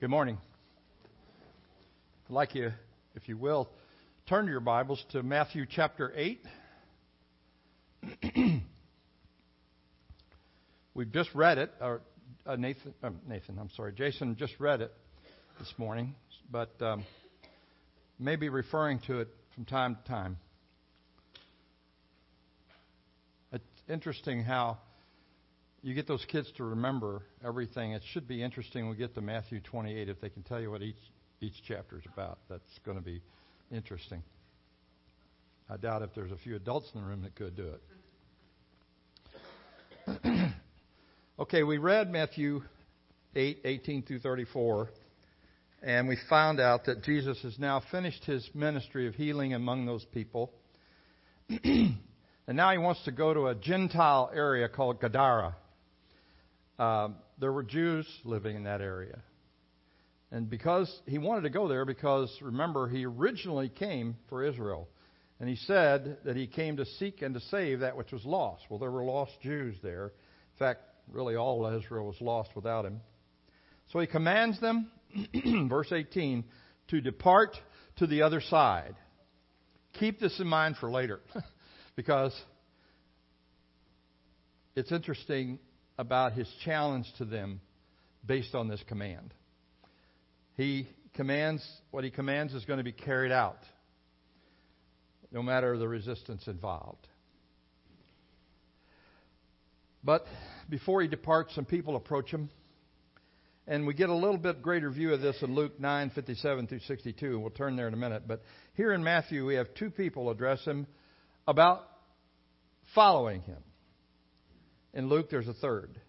Good morning. I'd like you, if you will, turn your Bibles to Matthew chapter 8. We've just read it, or uh, Nathan, uh, Nathan, I'm sorry, Jason just read it this morning, but um, maybe referring to it from time to time. It's interesting how you get those kids to remember everything. It should be interesting we get to Matthew 28 if they can tell you what each each chapter is about. That's going to be interesting. I doubt if there's a few adults in the room that could do it. okay, we read Matthew 8, 18 through 34, and we found out that Jesus has now finished his ministry of healing among those people. and now he wants to go to a Gentile area called Gadara. Um, there were Jews living in that area. And because he wanted to go there, because remember, he originally came for Israel. And he said that he came to seek and to save that which was lost. Well, there were lost Jews there. In fact, really all Israel was lost without him. So he commands them, verse 18, to depart to the other side. Keep this in mind for later, because it's interesting about his challenge to them based on this command. He commands, what he commands is going to be carried out, no matter the resistance involved. But before he departs, some people approach him. And we get a little bit greater view of this in Luke 9, 57 through 62. We'll turn there in a minute. But here in Matthew, we have two people address him about following him. In Luke, there's a third.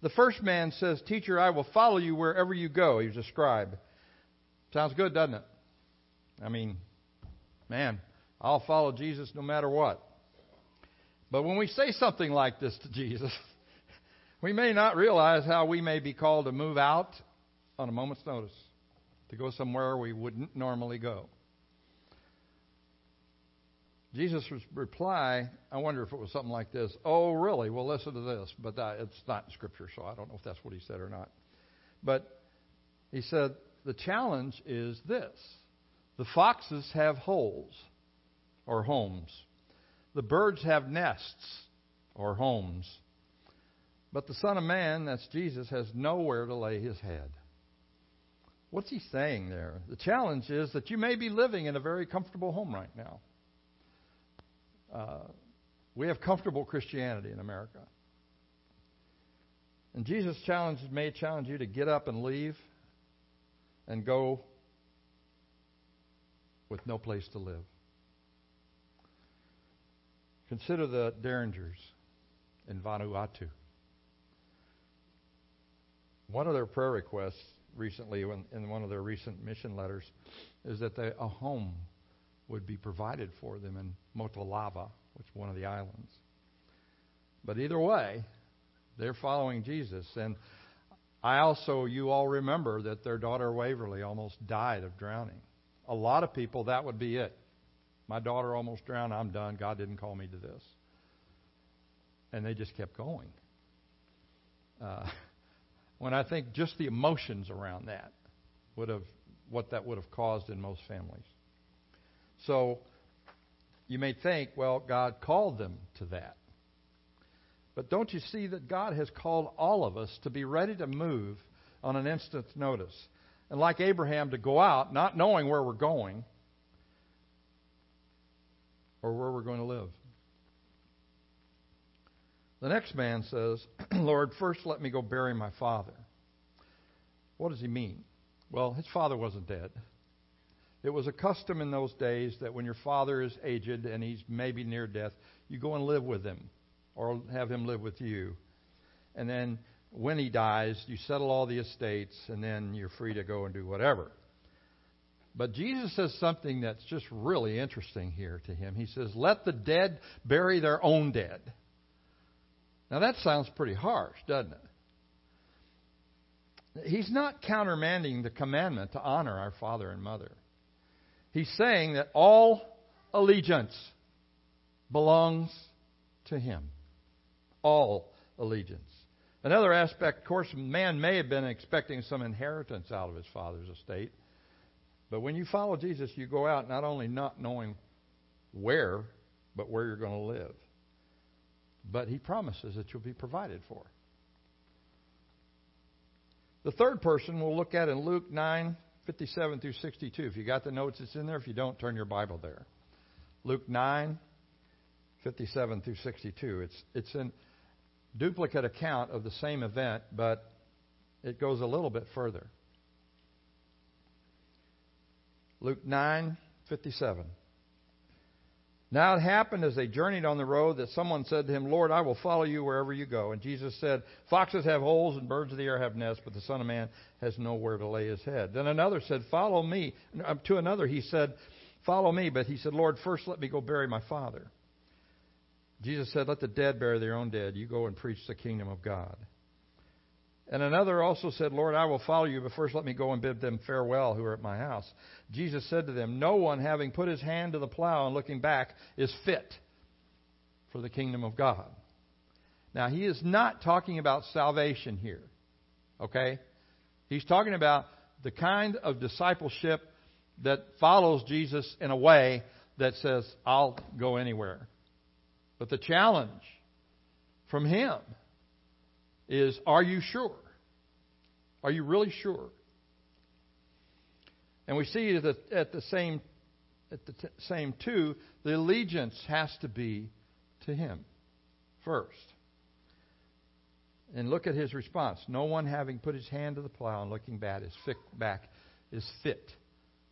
The first man says, Teacher, I will follow you wherever you go. He was a scribe. Sounds good, doesn't it? I mean, man, I'll follow Jesus no matter what. But when we say something like this to Jesus, we may not realize how we may be called to move out on a moment's notice, to go somewhere we wouldn't normally go. Jesus' reply, I wonder if it was something like this Oh, really? Well, listen to this. But that, it's not in Scripture, so I don't know if that's what he said or not. But he said, The challenge is this the foxes have holes or homes, the birds have nests or homes. But the Son of Man, that's Jesus, has nowhere to lay his head. What's he saying there? The challenge is that you may be living in a very comfortable home right now. Uh, we have comfortable Christianity in America. And Jesus may challenge you to get up and leave and go with no place to live. Consider the Derringers in Vanuatu. One of their prayer requests recently, in one of their recent mission letters, is that they, a home would be provided for them in Motalava, which is one of the islands. But either way, they're following Jesus. And I also, you all remember that their daughter Waverly almost died of drowning. A lot of people, that would be it. My daughter almost drowned. I'm done. God didn't call me to this. And they just kept going. Uh, when I think just the emotions around that would have, what that would have caused in most families. So you may think, well, God called them to that. But don't you see that God has called all of us to be ready to move on an instant's notice? And like Abraham, to go out not knowing where we're going or where we're going to live. The next man says, Lord, first let me go bury my father. What does he mean? Well, his father wasn't dead. It was a custom in those days that when your father is aged and he's maybe near death, you go and live with him or have him live with you. And then when he dies, you settle all the estates and then you're free to go and do whatever. But Jesus says something that's just really interesting here to him. He says, Let the dead bury their own dead. Now that sounds pretty harsh, doesn't it? He's not countermanding the commandment to honor our father and mother. He's saying that all allegiance belongs to Him. All allegiance. Another aspect, of course, man may have been expecting some inheritance out of his father's estate. But when you follow Jesus, you go out not only not knowing where, but where you're going to live. But he promises that you'll be provided for. The third person we'll look at in Luke 9, 57 through 62. If you got the notes, it's in there. If you don't, turn your Bible there. Luke 9, 57 through 62. It's, it's a duplicate account of the same event, but it goes a little bit further. Luke 9, 57. Now it happened as they journeyed on the road that someone said to him, Lord, I will follow you wherever you go. And Jesus said, Foxes have holes and birds of the air have nests, but the Son of Man has nowhere to lay his head. Then another said, Follow me. Uh, to another he said, Follow me. But he said, Lord, first let me go bury my father. Jesus said, Let the dead bury their own dead. You go and preach the kingdom of God. And another also said, Lord, I will follow you, but first let me go and bid them farewell who are at my house. Jesus said to them, No one, having put his hand to the plow and looking back, is fit for the kingdom of God. Now, he is not talking about salvation here. Okay? He's talking about the kind of discipleship that follows Jesus in a way that says, I'll go anywhere. But the challenge from him is are you sure? Are you really sure? And we see that at the same at the t- same too, the allegiance has to be to him first. And look at his response. No one having put his hand to the plow and looking back is fit, back is fit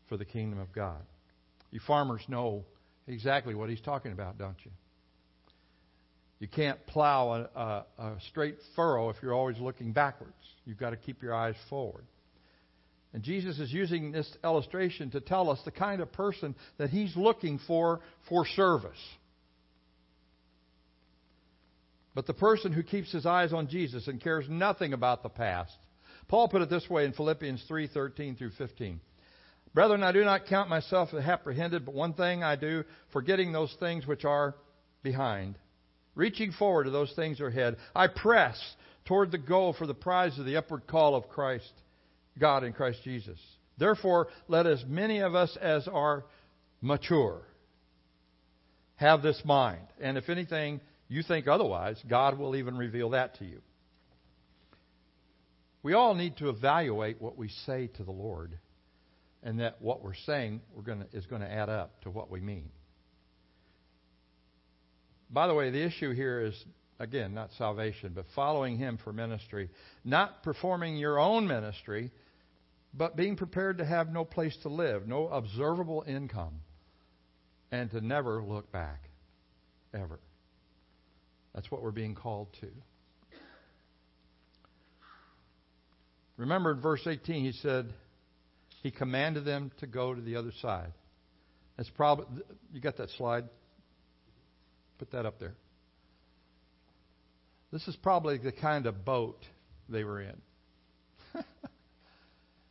for the kingdom of God. You farmers know exactly what he's talking about, don't you? You can't plow a, a, a straight furrow if you're always looking backwards. You've got to keep your eyes forward. And Jesus is using this illustration to tell us the kind of person that he's looking for for service. But the person who keeps his eyes on Jesus and cares nothing about the past. Paul put it this way in Philippians 3:13 through 15. Brethren, I do not count myself apprehended, but one thing I do, forgetting those things which are behind reaching forward to those things ahead. I press toward the goal for the prize of the upward call of Christ, God in Christ Jesus. Therefore, let as many of us as are mature have this mind. And if anything you think otherwise, God will even reveal that to you. We all need to evaluate what we say to the Lord and that what we're saying we're gonna, is going to add up to what we mean. By the way, the issue here is, again, not salvation, but following Him for ministry. Not performing your own ministry, but being prepared to have no place to live, no observable income, and to never look back. Ever. That's what we're being called to. Remember in verse 18, he said, He commanded them to go to the other side. That's probably, you got that slide? Put that up there. This is probably the kind of boat they were in.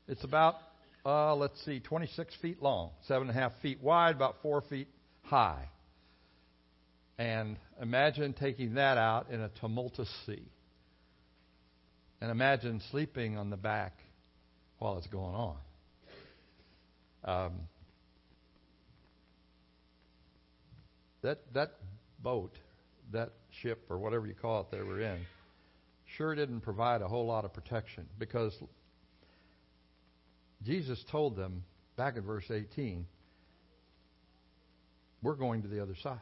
it's about, uh, let's see, 26 feet long, 7.5 feet wide, about 4 feet high. And imagine taking that out in a tumultuous sea. And imagine sleeping on the back while it's going on. Um, that that boat, that ship or whatever you call it they were in, sure didn't provide a whole lot of protection because Jesus told them back in verse 18, we're going to the other side.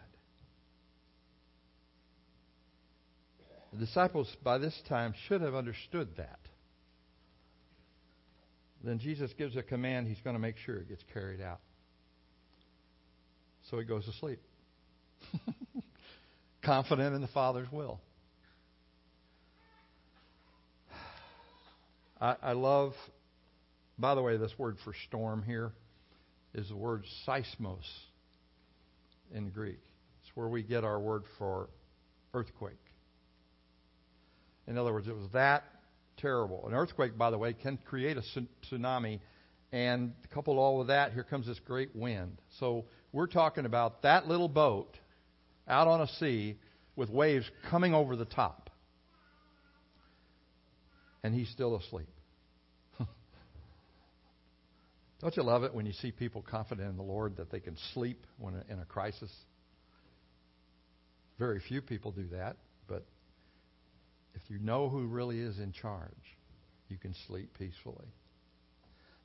The disciples by this time should have understood that. Then Jesus gives a command, he's going to make sure it gets carried out. So he goes to sleep. confident in the Father's will. I, I love, by the way, this word for storm here is the word seismos in Greek. It's where we get our word for earthquake. In other words, it was that terrible. An earthquake, by the way, can create a tsunami, and coupled all with that, here comes this great wind. So we're talking about that little boat out on a sea with waves coming over the top. and he's still asleep. Don't you love it when you see people confident in the Lord that they can sleep when in a crisis? Very few people do that, but if you know who really is in charge, you can sleep peacefully.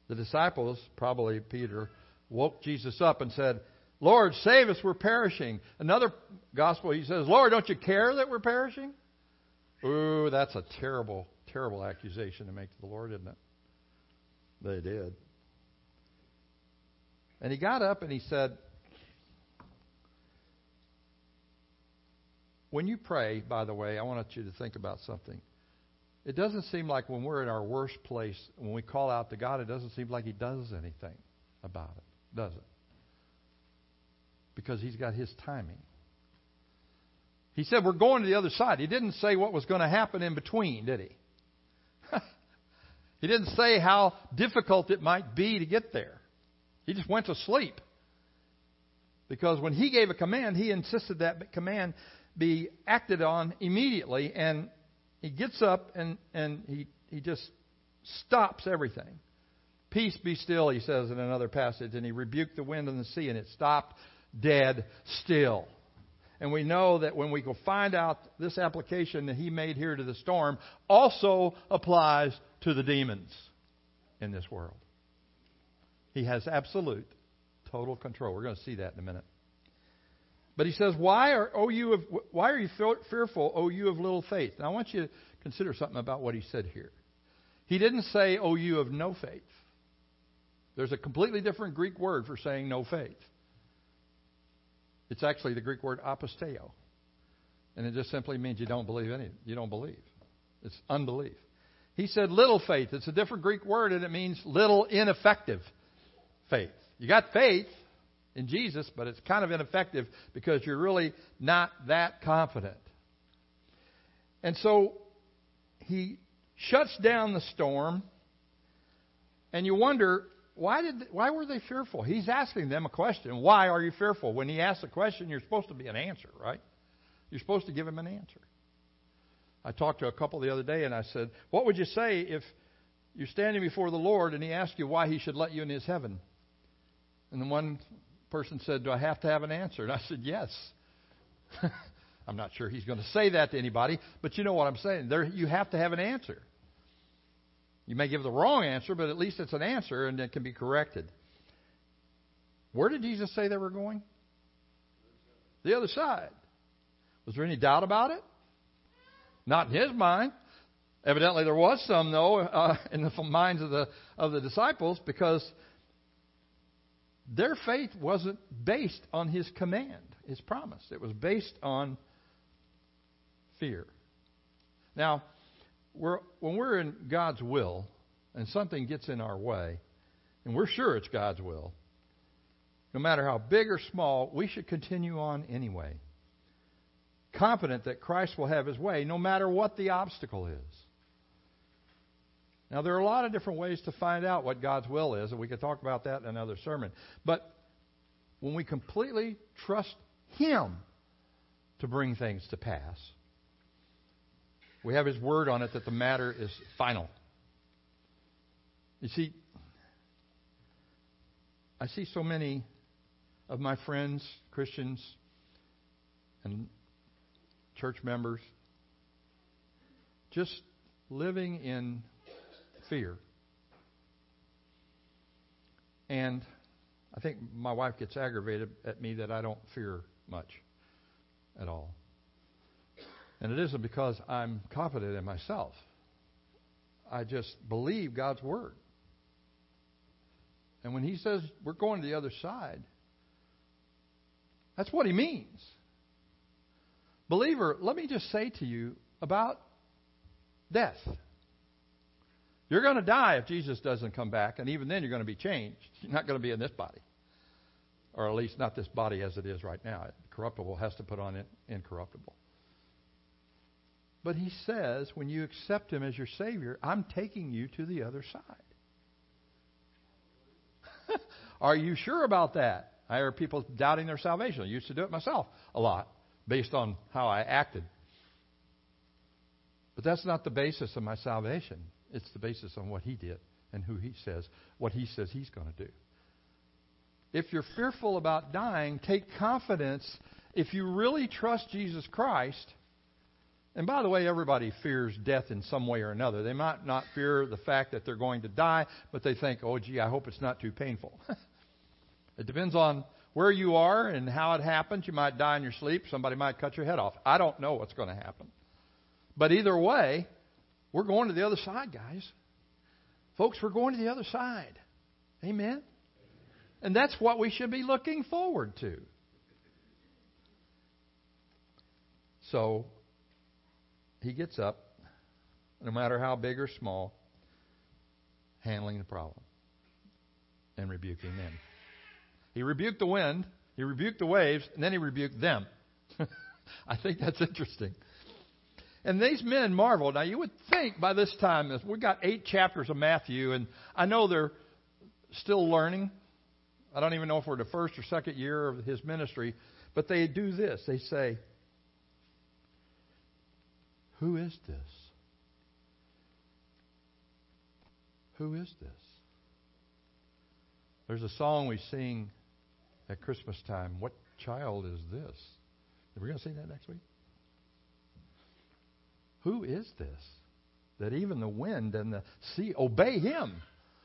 The disciples, probably Peter, woke Jesus up and said, Lord, save us, we're perishing. Another gospel, he says, Lord, don't you care that we're perishing? Ooh, that's a terrible, terrible accusation to make to the Lord, isn't it? They did. And he got up and he said, When you pray, by the way, I want you to think about something. It doesn't seem like when we're in our worst place, when we call out to God, it doesn't seem like He does anything about it, does it? Because He's got His timing. He said, We're going to the other side. He didn't say what was going to happen in between, did he? he didn't say how difficult it might be to get there. He just went to sleep. Because when he gave a command, he insisted that command be acted on immediately. And he gets up and, and he, he just stops everything. Peace be still, he says in another passage. And he rebuked the wind and the sea, and it stopped dead still. And we know that when we go find out this application that he made here to the storm also applies to the demons in this world. He has absolute, total control. We're going to see that in a minute. But he says, "Why are oh you of why are you fearful, oh you of little faith?" Now I want you to consider something about what he said here. He didn't say, "Oh you of no faith." There's a completely different Greek word for saying no faith. It's actually the Greek word aposteo, and it just simply means you don't believe any. You don't believe. It's unbelief. He said little faith. It's a different Greek word, and it means little ineffective faith. You got faith in Jesus, but it's kind of ineffective because you're really not that confident. And so he shuts down the storm, and you wonder why did why were they fearful? He's asking them a question. Why are you fearful? When he asks a question, you're supposed to be an answer, right? You're supposed to give him an answer. I talked to a couple the other day, and I said, "What would you say if you're standing before the Lord and He asked you why He should let you in His heaven?" And the one person said, Do I have to have an answer? And I said, Yes. I'm not sure he's going to say that to anybody, but you know what I'm saying. There, you have to have an answer. You may give the wrong answer, but at least it's an answer and it can be corrected. Where did Jesus say they were going? The other side. Was there any doubt about it? Not in his mind. Evidently, there was some, though, uh, in the minds of the of the disciples, because their faith wasn't based on his command, his promise. It was based on fear. Now, we're, when we're in God's will and something gets in our way, and we're sure it's God's will, no matter how big or small, we should continue on anyway. Confident that Christ will have his way no matter what the obstacle is. Now, there are a lot of different ways to find out what God's will is, and we could talk about that in another sermon. But when we completely trust Him to bring things to pass, we have His word on it that the matter is final. You see, I see so many of my friends, Christians, and church members, just living in fear. And I think my wife gets aggravated at me that I don't fear much at all. And it isn't because I'm confident in myself. I just believe God's word. And when he says we're going to the other side, that's what he means. Believer, let me just say to you about death. You're going to die if Jesus doesn't come back, and even then you're going to be changed. You're not going to be in this body. Or at least not this body as it is right now. Corruptible has to put on incorruptible. But he says, when you accept him as your Savior, I'm taking you to the other side. Are you sure about that? I hear people doubting their salvation. I used to do it myself a lot based on how I acted. But that's not the basis of my salvation. It's the basis on what he did and who he says, what he says he's going to do. If you're fearful about dying, take confidence. If you really trust Jesus Christ, and by the way, everybody fears death in some way or another. They might not fear the fact that they're going to die, but they think, oh, gee, I hope it's not too painful. it depends on where you are and how it happens. You might die in your sleep. Somebody might cut your head off. I don't know what's going to happen. But either way, we're going to the other side, guys. Folks, we're going to the other side. Amen? And that's what we should be looking forward to. So, he gets up, no matter how big or small, handling the problem and rebuking them. He rebuked the wind, he rebuked the waves, and then he rebuked them. I think that's interesting. And these men marveled. Now, you would think by this time, we've got eight chapters of Matthew, and I know they're still learning. I don't even know if we're the first or second year of his ministry, but they do this. They say, Who is this? Who is this? There's a song we sing at Christmas time. What child is this? Are we going to sing that next week? Who is this? That even the wind and the sea obey him.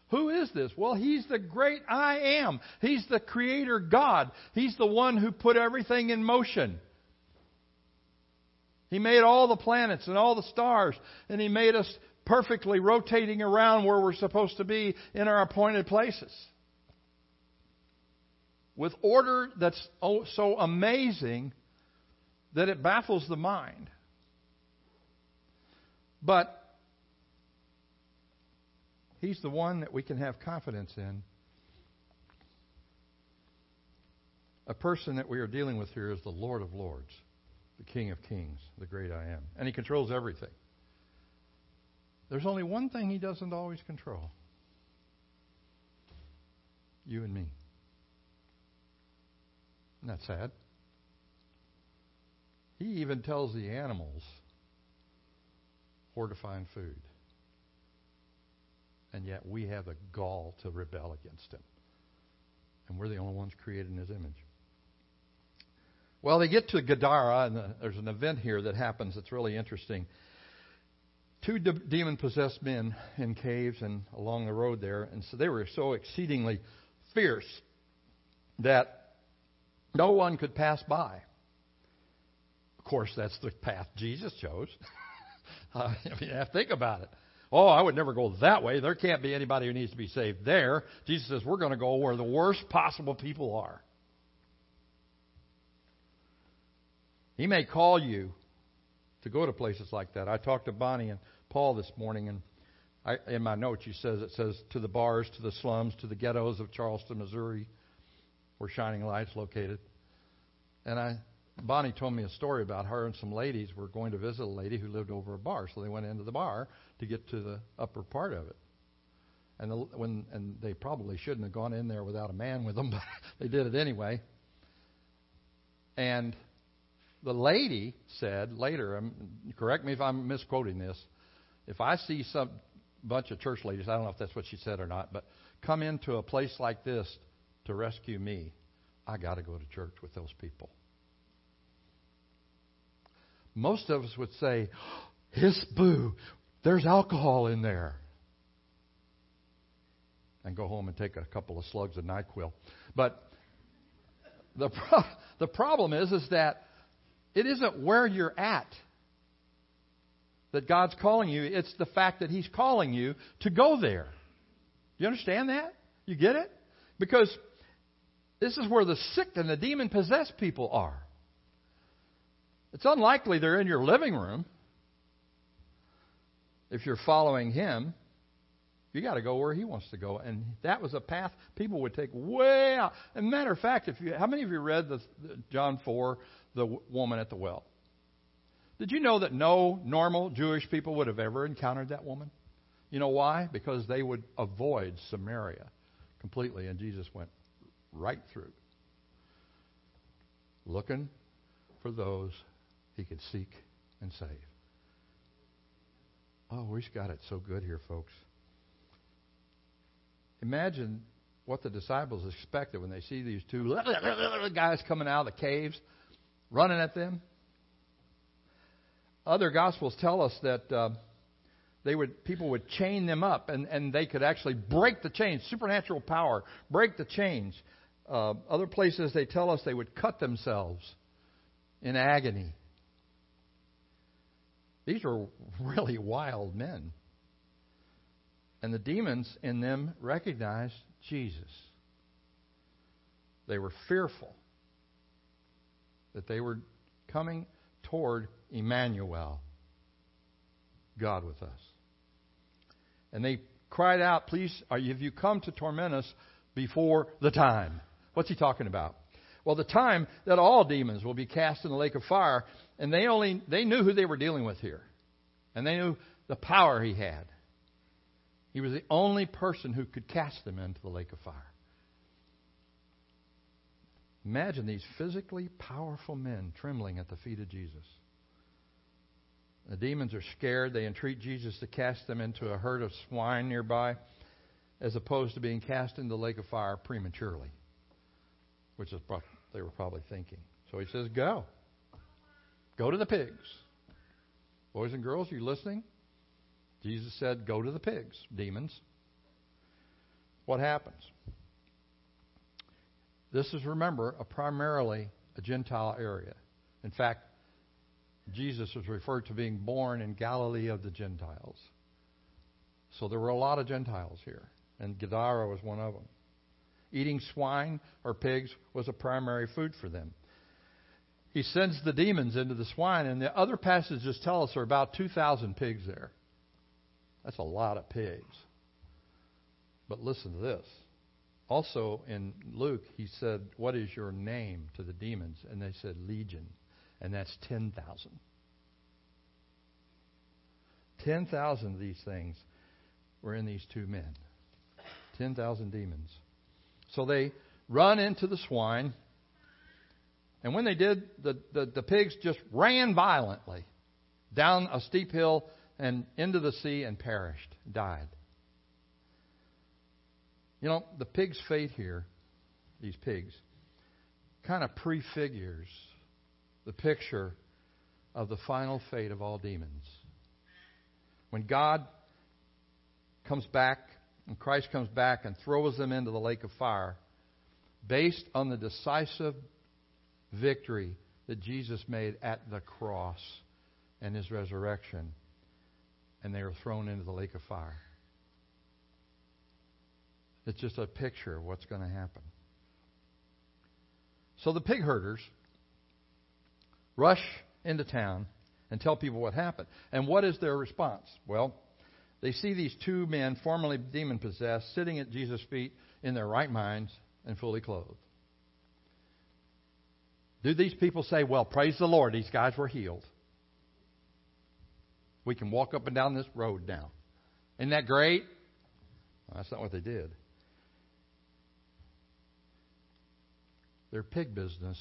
Who is this? Well, he's the great I am. He's the creator God. He's the one who put everything in motion. He made all the planets and all the stars, and He made us perfectly rotating around where we're supposed to be in our appointed places. With order that's so amazing that it baffles the mind. But He's the one that we can have confidence in. A person that we are dealing with here is the Lord of Lords, the King of Kings, the great I am. And He controls everything. There's only one thing He doesn't always control you and me. Isn't that sad? He even tells the animals where to find food. And yet we have the gall to rebel against him. And we're the only ones created in his image. Well, they get to Gadara, and there's an event here that happens that's really interesting. Two de- demon possessed men in caves and along the road there, and so they were so exceedingly fierce that no one could pass by. Of course, that's the path Jesus chose. Uh, I mean, think about it. Oh, I would never go that way. There can't be anybody who needs to be saved there. Jesus says we're going to go where the worst possible people are. He may call you to go to places like that. I talked to Bonnie and Paul this morning, and I, in my notes, he says it says to the bars, to the slums, to the ghettos of Charleston, Missouri, where Shining Light's located. And I Bonnie told me a story about her and some ladies were going to visit a lady who lived over a bar, so they went into the bar to get to the upper part of it. And the, when and they probably shouldn't have gone in there without a man with them, but they did it anyway. And the lady said later, um, correct me if I'm misquoting this, if I see some bunch of church ladies, I don't know if that's what she said or not, but come into a place like this to rescue me, I got to go to church with those people most of us would say, His boo, there's alcohol in there. And go home and take a couple of slugs of NyQuil. But the, pro- the problem is, is that it isn't where you're at that God's calling you. It's the fact that He's calling you to go there. Do you understand that? You get it? Because this is where the sick and the demon possessed people are. It's unlikely they're in your living room. If you're following him, you got to go where he wants to go, and that was a path people would take way out. And matter of fact, if you, how many of you read the, the John four, the woman at the well? Did you know that no normal Jewish people would have ever encountered that woman? You know why? Because they would avoid Samaria completely, and Jesus went right through, looking for those he could seek and save. Oh, we've got it so good here, folks. Imagine what the disciples expected when they see these two guys coming out of the caves, running at them. Other gospels tell us that uh, they would people would chain them up, and, and they could actually break the chains, supernatural power, break the chains. Uh, other places they tell us they would cut themselves in agony. These were really wild men. And the demons in them recognized Jesus. They were fearful that they were coming toward Emmanuel, God with us. And they cried out, Please, uh, have you come to torment us before the time? What's he talking about? Well, the time that all demons will be cast in the lake of fire, and they only they knew who they were dealing with here. And they knew the power he had. He was the only person who could cast them into the lake of fire. Imagine these physically powerful men trembling at the feet of Jesus. The demons are scared. They entreat Jesus to cast them into a herd of swine nearby, as opposed to being cast into the lake of fire prematurely, which is what they were probably thinking. So he says, Go. Go to the pigs. Boys and girls, are you listening? Jesus said, Go to the pigs, demons. What happens? This is, remember, a primarily a Gentile area. In fact, Jesus was referred to being born in Galilee of the Gentiles. So there were a lot of Gentiles here, and Gadara was one of them. Eating swine or pigs was a primary food for them. He sends the demons into the swine, and the other passages tell us there are about 2,000 pigs there. That's a lot of pigs. But listen to this. Also in Luke, he said, What is your name to the demons? And they said, Legion. And that's 10,000. 10,000 of these things were in these two men. 10,000 demons. So they run into the swine. And when they did, the, the, the pigs just ran violently down a steep hill and into the sea and perished, died. You know, the pig's fate here, these pigs, kind of prefigures the picture of the final fate of all demons. When God comes back, and Christ comes back and throws them into the lake of fire, based on the decisive victory that Jesus made at the cross and his resurrection, and they were thrown into the lake of fire. It's just a picture of what's going to happen. So the pig herders rush into town and tell people what happened. And what is their response? Well, they see these two men, formerly demon possessed, sitting at Jesus' feet in their right minds and fully clothed. Do these people say, Well, praise the Lord, these guys were healed? We can walk up and down this road now. Isn't that great? Well, that's not what they did. Their pig business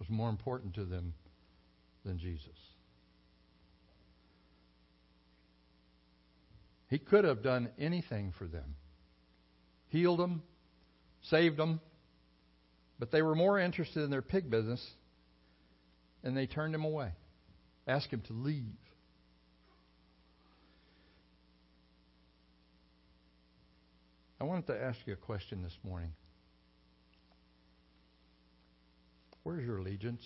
was more important to them than Jesus. He could have done anything for them healed them, saved them, but they were more interested in their pig business and they turned him away, asked him to leave. I wanted to ask you a question this morning. Where's your allegiance?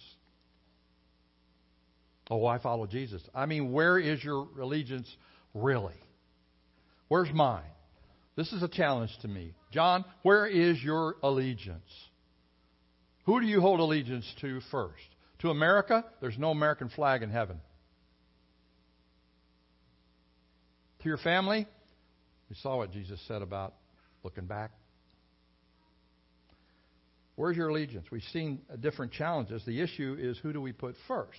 Oh, I follow Jesus. I mean, where is your allegiance really? Where's mine? This is a challenge to me. John, where is your allegiance? Who do you hold allegiance to first? To America? There's no American flag in heaven. To your family? We saw what Jesus said about looking back. Where's your allegiance? We've seen different challenges. The issue is who do we put first?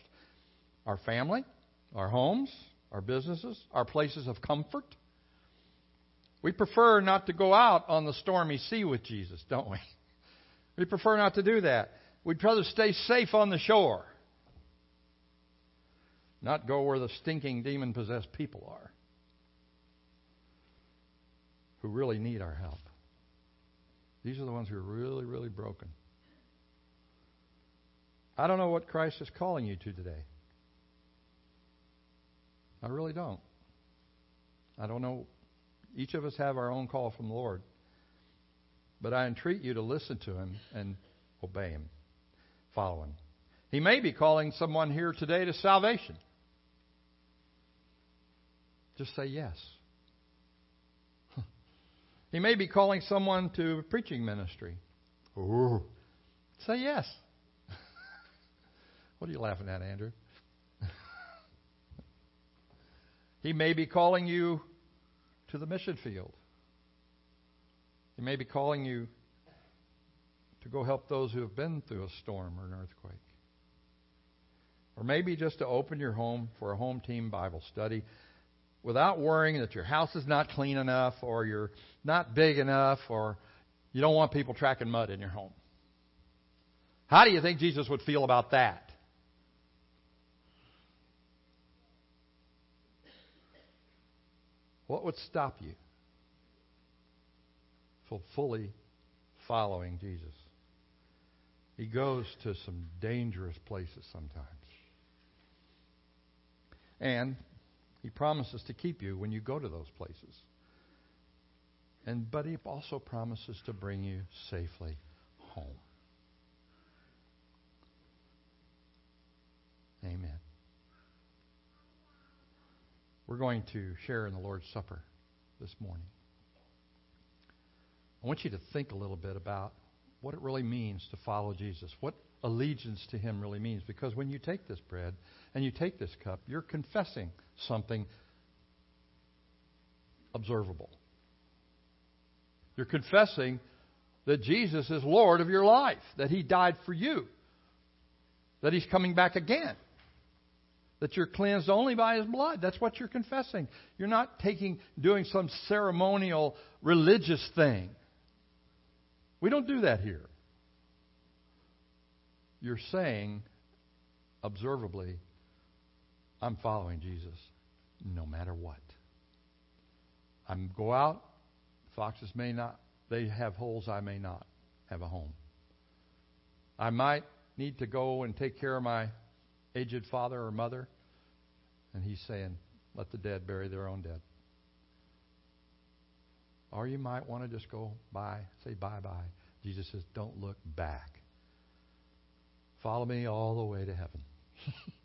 Our family, our homes, our businesses, our places of comfort. We prefer not to go out on the stormy sea with Jesus, don't we? We prefer not to do that. We'd rather stay safe on the shore. not go where the stinking demon possessed people are who really need our help. These are the ones who are really, really broken. I don't know what Christ is calling you to today. I really don't. I don't know. Each of us have our own call from the Lord. But I entreat you to listen to him and obey him, follow him. He may be calling someone here today to salvation. Just say yes. He may be calling someone to preaching ministry. Ooh. Say yes. what are you laughing at, Andrew? he may be calling you to the mission field. He may be calling you to go help those who have been through a storm or an earthquake. Or maybe just to open your home for a home team Bible study without worrying that your house is not clean enough or you're not big enough or you don't want people tracking mud in your home. How do you think Jesus would feel about that? What would stop you from fully following Jesus? He goes to some dangerous places sometimes. And he promises to keep you when you go to those places. And but he also promises to bring you safely home. Amen. We're going to share in the Lord's Supper this morning. I want you to think a little bit about what it really means to follow Jesus, what allegiance to Him really means. Because when you take this bread and you take this cup, you're confessing something observable. You're confessing that Jesus is Lord of your life, that He died for you, that He's coming back again, that you're cleansed only by His blood. That's what you're confessing. You're not taking, doing some ceremonial religious thing. We don't do that here. You're saying, observably, I'm following Jesus no matter what. I go out, foxes may not, they have holes, I may not have a home. I might need to go and take care of my aged father or mother, and he's saying, let the dead bury their own dead. Or you might want to just go by, say bye bye. Jesus says, don't look back. Follow me all the way to heaven.